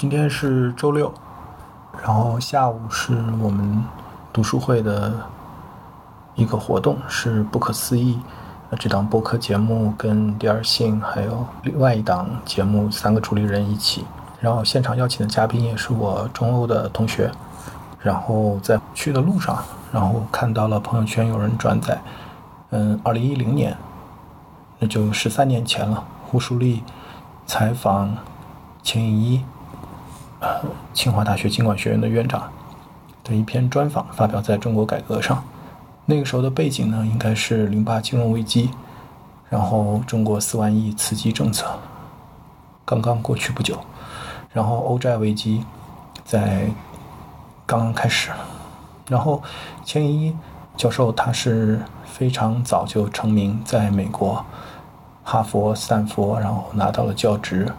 今天是周六，然后下午是我们读书会的一个活动，是不可思议。那这档播客节目跟第二性还有另外一档节目三个主理人一起，然后现场邀请的嘉宾也是我中欧的同学。然后在去的路上，然后看到了朋友圈有人转载，嗯，二零一零年，那就十三年前了。胡舒立采访钱颖一，呃清华大学经管学院的院长的一篇专访，发表在中国改革上。那个时候的背景呢，应该是零八金融危机，然后中国四万亿刺激政策刚刚过去不久，然后欧债危机在刚刚开始，然后钱一教授他是非常早就成名，在美国哈佛、斯坦福，然后拿到了教职，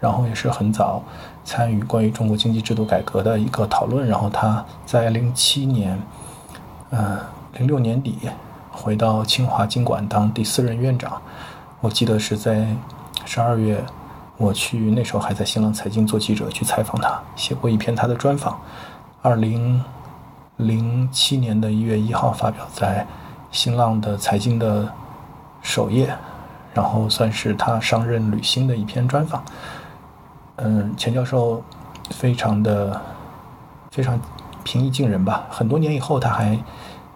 然后也是很早参与关于中国经济制度改革的一个讨论，然后他在零七年，嗯。零六年底，回到清华经管当第四任院长。我记得是在十二月，我去那时候还在新浪财经做记者，去采访他，写过一篇他的专访。二零零七年的一月一号发表在新浪的财经的首页，然后算是他上任履新的一篇专访。嗯，钱教授非常的非常平易近人吧。很多年以后，他还。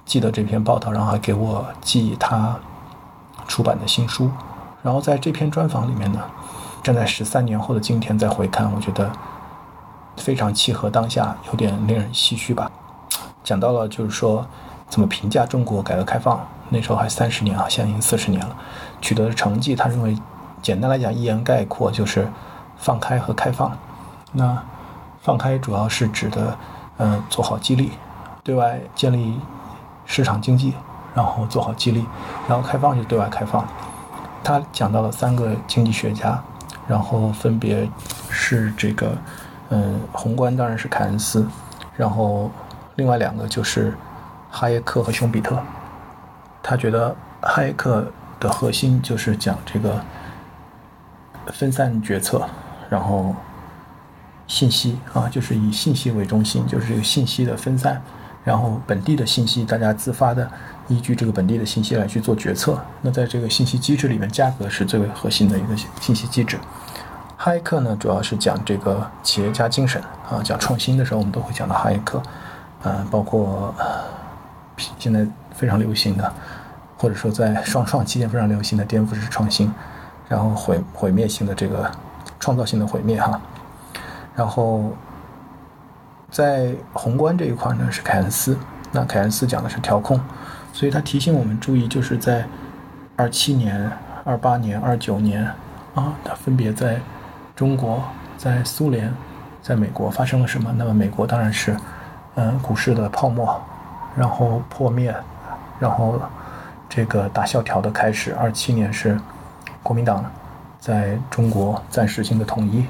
记得这篇报道，然后还给我寄他出版的新书。然后在这篇专访里面呢，站在十三年后的今天再回看，我觉得非常契合当下，有点令人唏嘘吧。讲到了就是说怎么评价中国改革开放，那时候还三十年啊，现在已经四十年了，取得的成绩，他认为简单来讲一言概括就是放开和开放。那放开主要是指的嗯做好激励，对外建立。市场经济，然后做好激励，然后开放就对外开放。他讲到了三个经济学家，然后分别是这个，嗯，宏观当然是凯恩斯，然后另外两个就是哈耶克和熊彼特。他觉得哈耶克的核心就是讲这个分散决策，然后信息啊，就是以信息为中心，就是这个信息的分散。然后本地的信息，大家自发的依据这个本地的信息来去做决策。那在这个信息机制里面，价格是最为核心的一个信息机制。哈耶克呢，主要是讲这个企业家精神啊，讲创新的时候，我们都会讲到哈耶克。嗯，包括现在非常流行的，或者说在双创期间非常流行的颠覆式创新，然后毁毁灭性的这个创造性的毁灭哈，然后。在宏观这一块呢，是凯恩斯。那凯恩斯讲的是调控，所以他提醒我们注意，就是在二七年、二八年、二九年啊，他分别在中国、在苏联、在美国发生了什么？那么美国当然是嗯，股市的泡沫，然后破灭，然后这个大萧条的开始。二七年是国民党在中国暂时性的统一，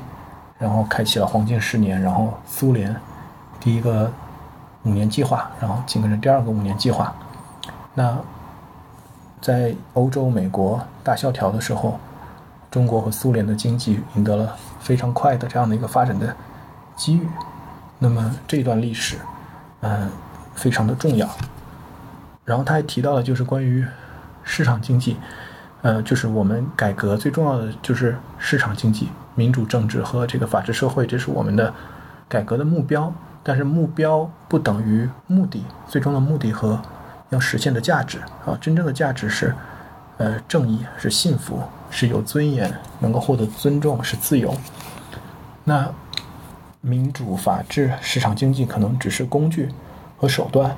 然后开启了黄金十年，然后苏联。第一个五年计划，然后紧跟着第二个五年计划。那在欧洲、美国大萧条的时候，中国和苏联的经济赢得了非常快的这样的一个发展的机遇。那么这段历史，嗯，非常的重要。然后他还提到了，就是关于市场经济，呃，就是我们改革最重要的就是市场经济、民主政治和这个法治社会，这是我们的改革的目标。但是目标不等于目的，最终的目的和要实现的价值啊，真正的价值是，呃，正义，是幸福，是有尊严，能够获得尊重，是自由。那民主、法治、市场经济可能只是工具和手段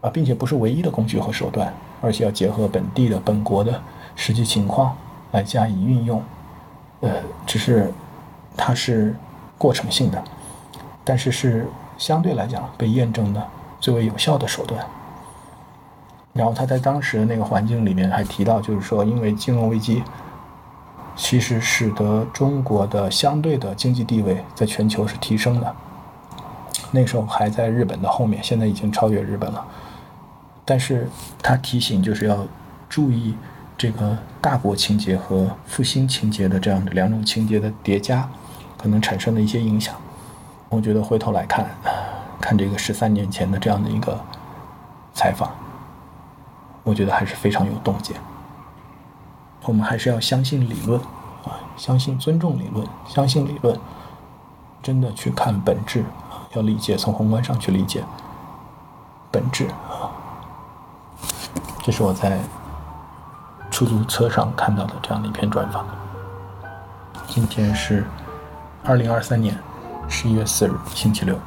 啊，并且不是唯一的工具和手段，而且要结合本地的本国的实际情况来加以运用。呃，只是它是过程性的，但是是。相对来讲，被验证的最为有效的手段。然后他在当时的那个环境里面还提到，就是说，因为金融危机，其实使得中国的相对的经济地位在全球是提升的。那时候还在日本的后面，现在已经超越日本了。但是他提醒，就是要注意这个大国情节和复兴情节的这样的两种情节的叠加，可能产生的一些影响。我觉得回头来看，看这个十三年前的这样的一个采访，我觉得还是非常有洞见。我们还是要相信理论啊，相信尊重理论，相信理论，真的去看本质啊，要理解从宏观上去理解本质啊。这是我在出租车上看到的这样的一篇专访。今天是二零二三年十一月四日，星期六。